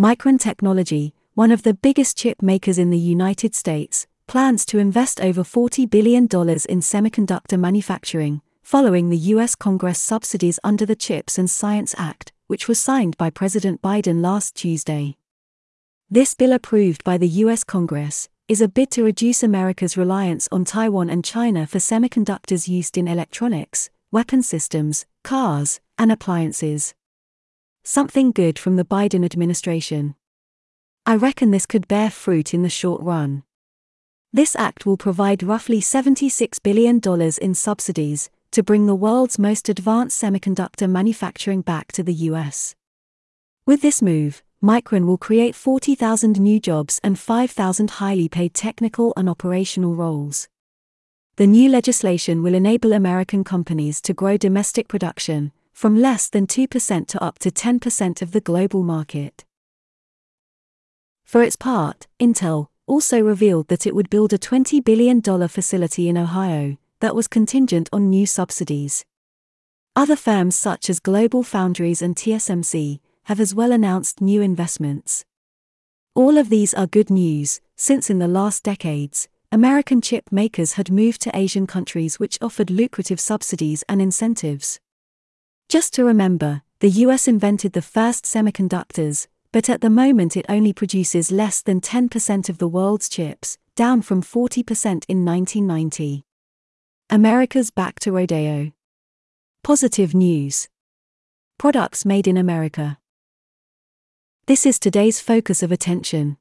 Micron Technology, one of the biggest chip makers in the United States, plans to invest over $40 billion in semiconductor manufacturing, following the U.S. Congress subsidies under the CHIPS and Science Act, which was signed by President Biden last Tuesday. This bill approved by the U.S. Congress is a bid to reduce America's reliance on Taiwan and China for semiconductors used in electronics, weapon systems, cars, and appliances. Something good from the Biden administration. I reckon this could bear fruit in the short run. This act will provide roughly $76 billion in subsidies to bring the world's most advanced semiconductor manufacturing back to the US. With this move, Micron will create 40,000 new jobs and 5,000 highly paid technical and operational roles. The new legislation will enable American companies to grow domestic production from less than 2% to up to 10% of the global market. For its part, Intel also revealed that it would build a $20 billion facility in Ohio that was contingent on new subsidies. Other firms such as Global Foundries and TSMC have as well announced new investments. All of these are good news, since in the last decades, American chip makers had moved to Asian countries which offered lucrative subsidies and incentives. Just to remember, the US invented the first semiconductors, but at the moment it only produces less than 10% of the world's chips, down from 40% in 1990. America's back to rodeo. Positive news. Products made in America. This is today's focus of attention.